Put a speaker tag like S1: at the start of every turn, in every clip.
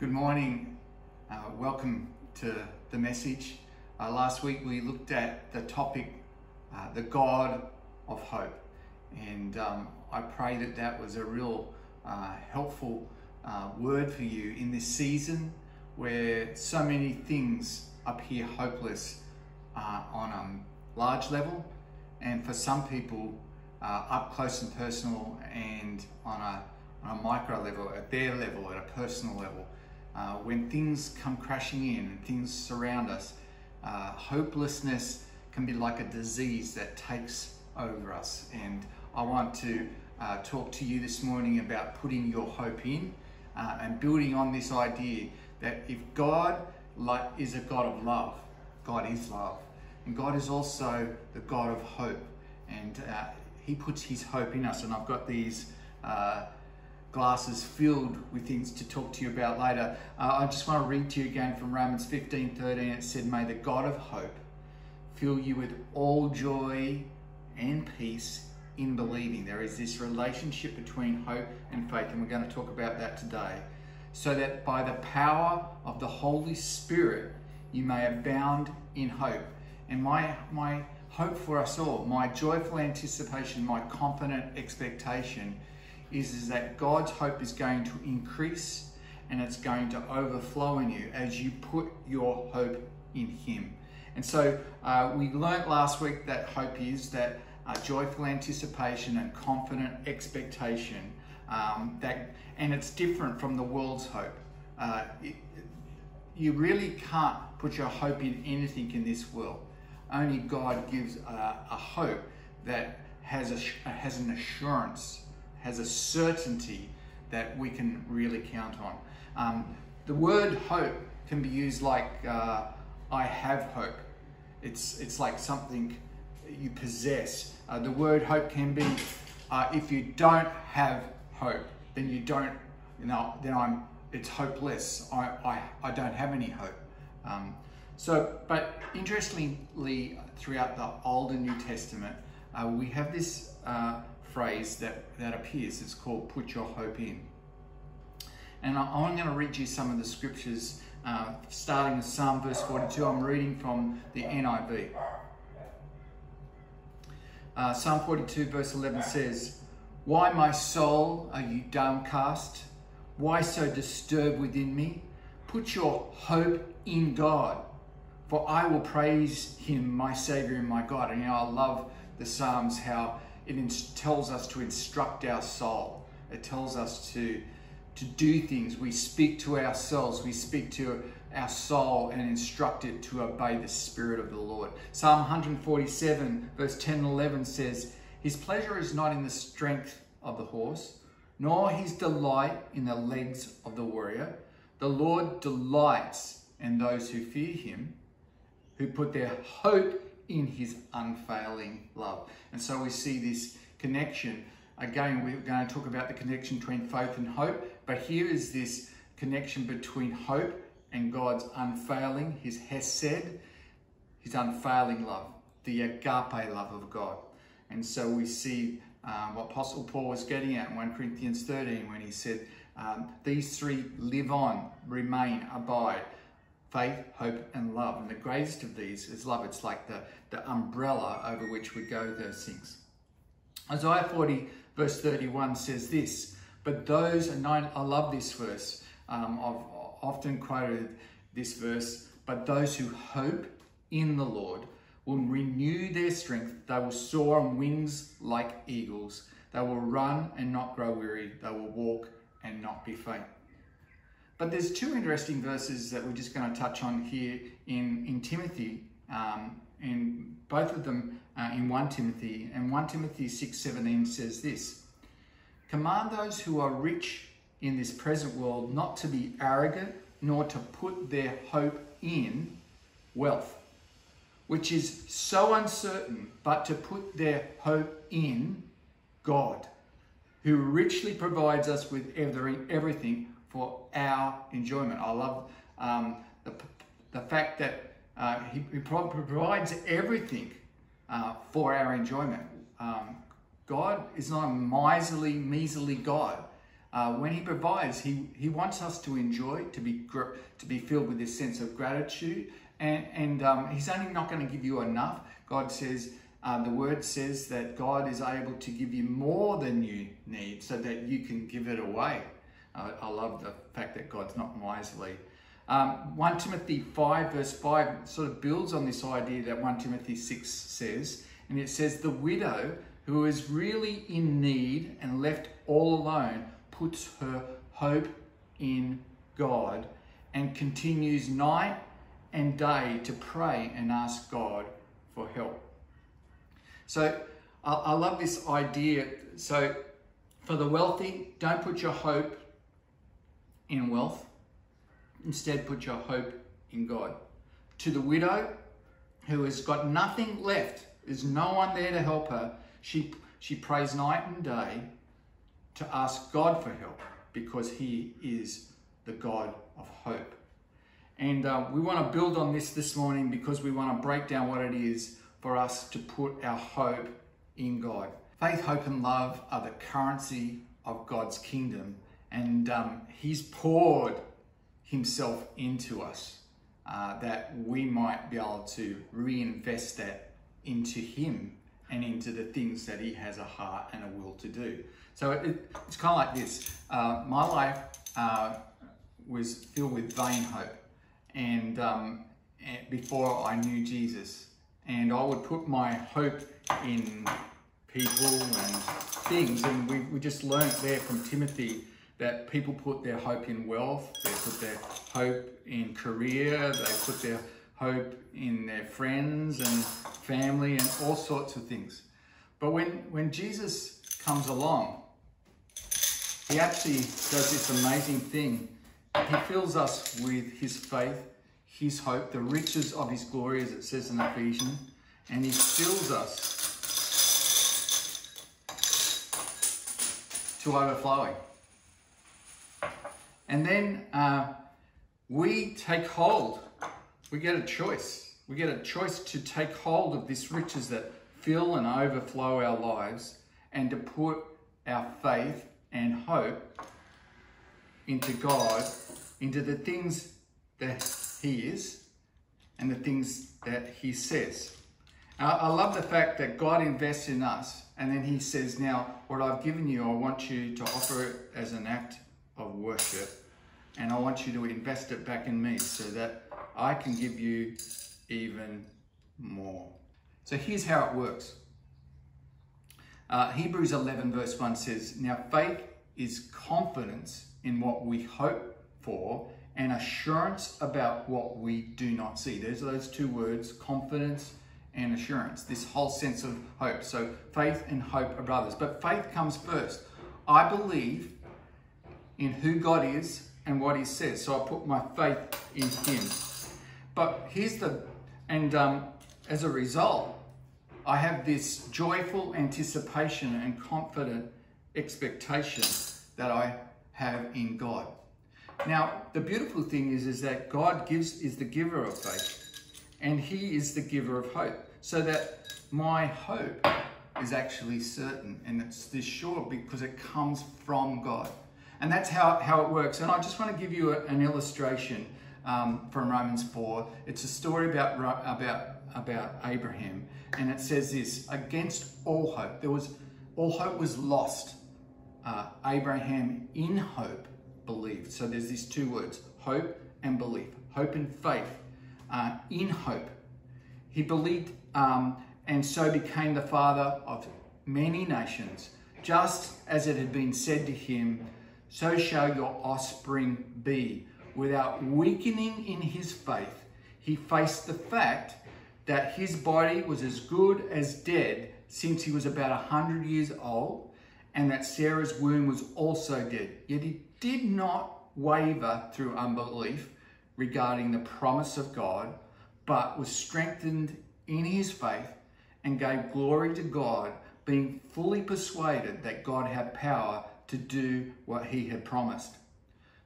S1: Good morning. Uh, welcome to the message. Uh, last week we looked at the topic, uh, the God of hope. And um, I pray that that was a real uh, helpful uh, word for you in this season where so many things appear hopeless uh, on a large level, and for some people, up close and personal, and on a, on a micro level, at their level, at a personal level uh, when things come crashing in and things surround us, uh, hopelessness can be like a disease that takes over us. And I want to uh, talk to you this morning about putting your hope in uh, and building on this idea that if God is a God of love, God is love. And God is also the God of hope. And uh, He puts His hope in us. And I've got these uh, glasses filled with things to talk to you about later. Uh, I just want to read to you again from Romans 15 13. It said, May the God of hope fill you with all joy and peace in believing. There is this relationship between hope and faith, and we're going to talk about that today. So that by the power of the Holy Spirit, you may abound in hope. And my, my hope for us all, my joyful anticipation, my confident expectation is, is that God's hope is going to increase and it's going to overflow in you as you put your hope in Him. And so uh, we learnt last week that hope is that uh, joyful anticipation and confident expectation. Um, that and it's different from the world's hope. Uh, it, you really can't put your hope in anything in this world. Only God gives a, a hope that has a has an assurance has a certainty that we can really count on. Um, the word hope can be used like uh, I have hope. It's, it's like something you possess. Uh, the word hope can be uh, if you don't have hope, then you don't, you know, then I'm, it's hopeless. I, I, I don't have any hope. Um, so, but interestingly, throughout the Old and New Testament, uh, we have this uh, phrase that, that appears. It's called put your hope in. And I, I'm going to read you some of the scriptures, uh, starting with Psalm verse 42. I'm reading from the NIV. Uh, Psalm 42 verse 11 says, Why, my soul, are you downcast? Why so disturbed within me? Put your hope in God, for I will praise him, my Savior and my God. And you know, I love the Psalms, how it tells us to instruct our soul. It tells us to, to do things. We speak to ourselves, we speak to our soul and instruct it to obey the Spirit of the Lord. Psalm 147, verse 10 and 11 says, His pleasure is not in the strength of the horse, nor his delight in the legs of the warrior. The Lord delights in those who fear him, who put their hope in his unfailing love. And so we see this connection. Again, we're going to talk about the connection between faith and hope, but here is this connection between hope and God's unfailing, his hesed, his unfailing love, the agape love of God. And so we see um, what Apostle Paul was getting at in 1 Corinthians 13 when he said, um, These three live on, remain, abide faith, hope, and love. And the greatest of these is love. It's like the, the umbrella over which we go those things. Isaiah 40, verse 31 says this, but those, and I, I love this verse, um, I've often quoted this verse, but those who hope in the Lord will renew their strength. They will soar on wings like eagles. They will run and not grow weary. They will walk and not be faint. But there's two interesting verses that we're just going to touch on here in, in Timothy, um, and both of them uh, in 1 Timothy. And 1 Timothy 6.17 says this, Command those who are rich in this present world not to be arrogant, nor to put their hope in wealth, which is so uncertain, but to put their hope in God, who richly provides us with every, everything for our enjoyment. I love um, the, the fact that uh, he, he, provides everything uh, for our enjoyment. Um, God is not a miserly, measly God. uh, when He provides, He He wants us to enjoy, to be to be filled with this sense of gratitude, and and um, He's only not going to give you enough. God says. Uh, the word says that God is able to give you more than you need so that you can give it away. Uh, I love the fact that God's not wisely. Um, 1 Timothy 5, verse 5, sort of builds on this idea that 1 Timothy 6 says, and it says, The widow who is really in need and left all alone puts her hope in God and continues night and day to pray and ask God for help. So I, I love this idea. So for the wealthy, don't put your hope in wealth. Instead, put your hope in God. To the widow who has got nothing left, there's no one there to help her, she, she prays night and day to ask God for help because He is the God of hope. And uh, we want to build on this this morning because we want to break down what it is for us to put our hope in God. Faith, hope, and love are the currency of God's kingdom, and um, He's poured Himself into us uh, that we might be able to reinvest that into Him and into the things that He has a heart and a will to do. So it, it's kind of like this uh, my life uh, was filled with vain hope, and, um, and before I knew Jesus, and I would put my hope in people and things. And we, we just learned there from Timothy that people put their hope in wealth, they put their hope in career, they put their hope in their friends and family and all sorts of things. But when, when Jesus comes along, he actually does this amazing thing. He fills us with his faith, his hope, the riches of his glory, as it says in Ephesians, and he fills us to overflowing. And then uh, we take hold. We get a choice. We get a choice to take hold of this riches that fill and overflow our lives and to put our faith and hope into God, into the things that He is and the things that He says. I love the fact that God invests in us and then He says, Now, what I've given you, I want you to offer it as an act of worship and I want you to invest it back in me so that I can give you even more. So here's how it works. Uh, Hebrews 11 verse 1 says, Now faith is confidence in what we hope for and assurance about what we do not see. There's those two words, confidence and assurance, this whole sense of hope. So faith and hope are brothers. But faith comes first. I believe in who God is and what he says. So I put my faith in him. But here's the, and um, as a result, I have this joyful anticipation and confident expectation that I have in God. Now, the beautiful thing is, is that God gives is the giver of faith, and He is the giver of hope. So that my hope is actually certain, and it's this sure because it comes from God. And that's how, how it works. And I just want to give you a, an illustration um, from Romans 4. It's a story about, about, about Abraham. And it says this, against all hope. There was, all hope was lost. Uh, Abraham in hope believed. So there's these two words, hope and belief. Hope and faith. Uh, in hope. He believed um, and so became the father of many nations, just as it had been said to him, so shall your offspring be. Without weakening in his faith, he faced the fact that his body was as good as dead since he was about a hundred years old, and that Sarah's womb was also dead. Yet he did not waver through unbelief regarding the promise of God, but was strengthened in his faith and gave glory to God, being fully persuaded that God had power to do what he had promised.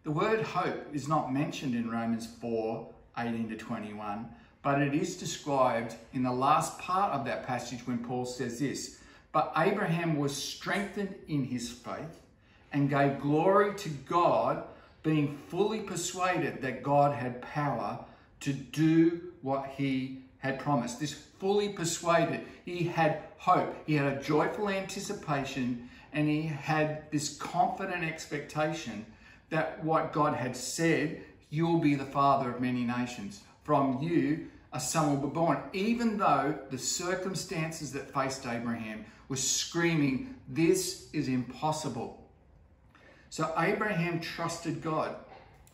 S1: The word hope is not mentioned in Romans 4 18 to 21, but it is described in the last part of that passage when Paul says this But Abraham was strengthened in his faith and gave glory to God, being fully persuaded that God had power to do what he had promised. This fully persuaded. He had hope. He had a joyful anticipation and he had this confident expectation that what God had said, you'll be the father of many nations. From you, a son will be born. Even though the circumstances that faced Abraham were screaming, this is impossible. So Abraham trusted God.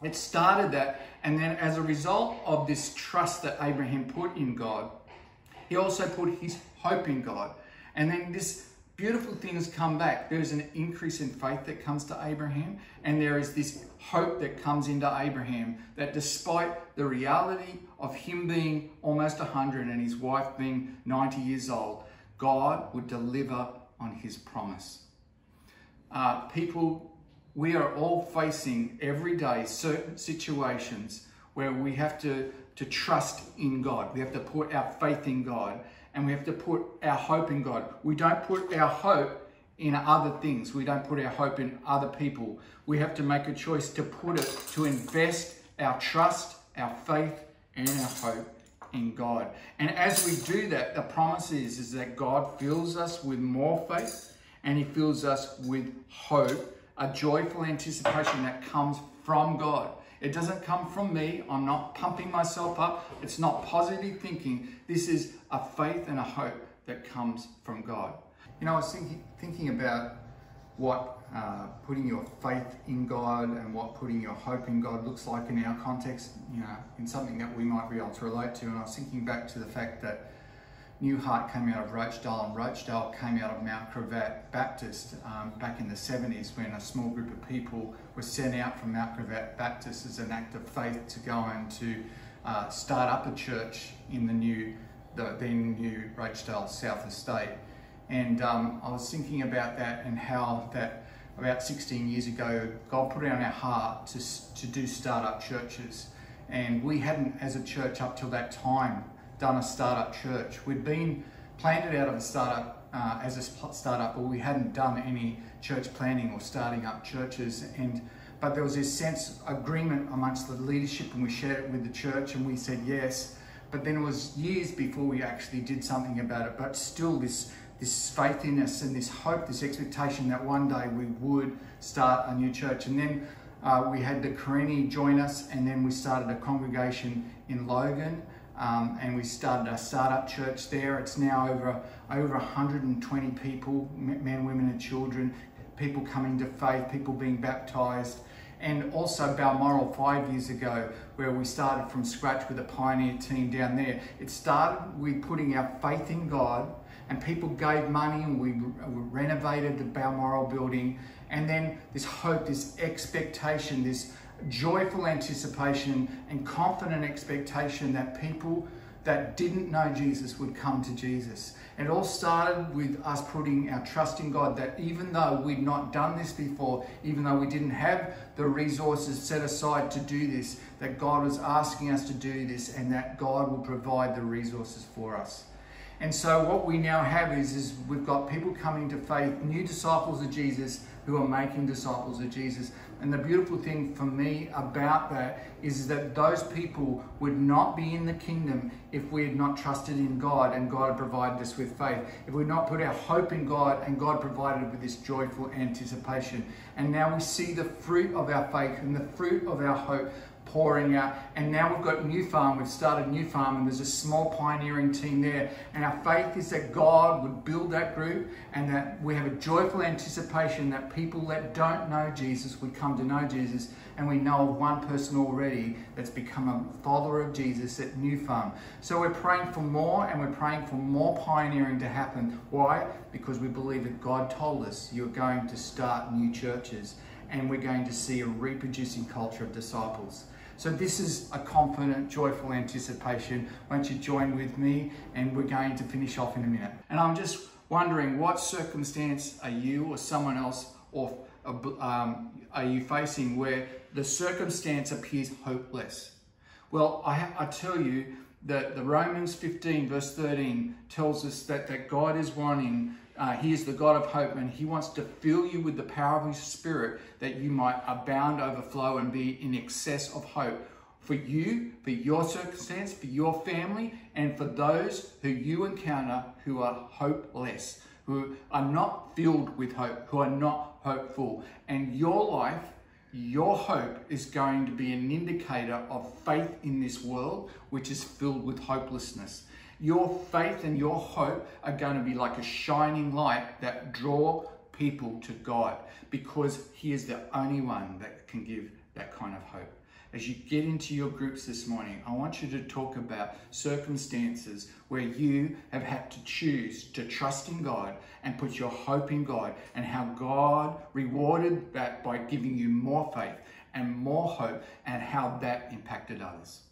S1: It started that, and then as a result of this trust that Abraham put in God, he also put his hope in God. And then this beautiful things come back. There's an increase in faith that comes to Abraham, and there is this hope that comes into Abraham that despite the reality of him being almost 100 and his wife being 90 years old, God would deliver on his promise. Uh, people, we are all facing every day certain situations where we have to, to trust in God. We have to put our faith in God and we have to put our hope in God. We don't put our hope in other things. We don't put our hope in other people. We have to make a choice to put it, to invest our trust, our faith, and our hope in God. And as we do that, the promise is, is that God fills us with more faith and He fills us with hope, a joyful anticipation that comes from God. It doesn't come from me. I'm not pumping myself up. It's not positive thinking. This is a faith and a hope that comes from God. You know, I was thinking, thinking about what uh, putting your faith in God and what putting your hope in God looks like in our context, you know, in something that we might be able to relate to. And I was thinking back to the fact that New Heart came out of Rochdale and Rochdale came out of Mount Gravatt Baptist um, back in the 70s when a small group of people were sent out from Mount Gravatt Baptist as an act of faith to go and to uh, start up a church in the new, the then new Rochdale South Estate. And um, I was thinking about that and how that about 16 years ago, God put it on our heart to, to do startup churches. And we hadn't, as a church, up till that time, done a startup church. We'd been planted out of a startup uh, as a startup, but we hadn't done any church planning or starting up churches. And but there was this sense agreement amongst the leadership, and we shared it with the church, and we said yes. But then it was years before we actually did something about it. But still, this this faith in us and this hope, this expectation that one day we would start a new church. And then uh, we had the Karenni join us, and then we started a congregation in Logan um, and we started a startup church there. It's now over over 120 people, men, women, and children, people coming to faith, people being baptized. And also Balmoral five years ago, where we started from scratch with a pioneer team down there. It started with putting our faith in God, and people gave money, and we, we renovated the Balmoral building. And then this hope, this expectation, this joyful anticipation and confident expectation that people that didn't know Jesus would come to Jesus. It all started with us putting our trust in God that even though we'd not done this before, even though we didn't have the resources set aside to do this, that God was asking us to do this and that God will provide the resources for us. And so what we now have is, is we've got people coming to faith, new disciples of Jesus who are making disciples of Jesus. And the beautiful thing for me about that is that those people would not be in the kingdom if we had not trusted in God and God had provided us with faith. If we had not put our hope in God and God provided with this joyful anticipation. And now we see the fruit of our faith and the fruit of our hope pouring out. And now we've got New Farm. We've started New Farm, and there's a small pioneering team there. And our faith is that God would build that group and that we have a joyful anticipation that people that don't know Jesus would come to know Jesus. And we know of one person already that's become a follower of Jesus at New Farm. So we're praying for more and we're praying for more pioneering to happen. Why? Because we believe that God told us you're going to start new churches and we're going to see a reproducing culture of disciples. So this is a confident, joyful anticipation. Won't you join with me? And we're going to finish off in a minute. And I'm just wondering what circumstance are you or someone else or um, are you facing where the circumstance appears hopeless? Well, I, I tell you that the Romans 15 verse 13 tells us that, that God is wanting Uh, he is the God of hope, and He wants to fill you with the power of His Spirit that you might abound, overflow, and be in excess of hope for you, for your circumstance, for your family, and for those who you encounter who are hopeless, who are not filled with hope, who are not hopeful. And your life, your hope is going to be an indicator of faith in this world, which is filled with hopelessness. Your faith and your hope are going to be like a shining light that draw people to God because He is the only one that can give that kind of hope. As you get into your groups this morning, I want you to talk about circumstances where you have had to choose to trust in God and put your hope in God, and how God rewarded that by giving you more faith and more hope, and how that impacted others.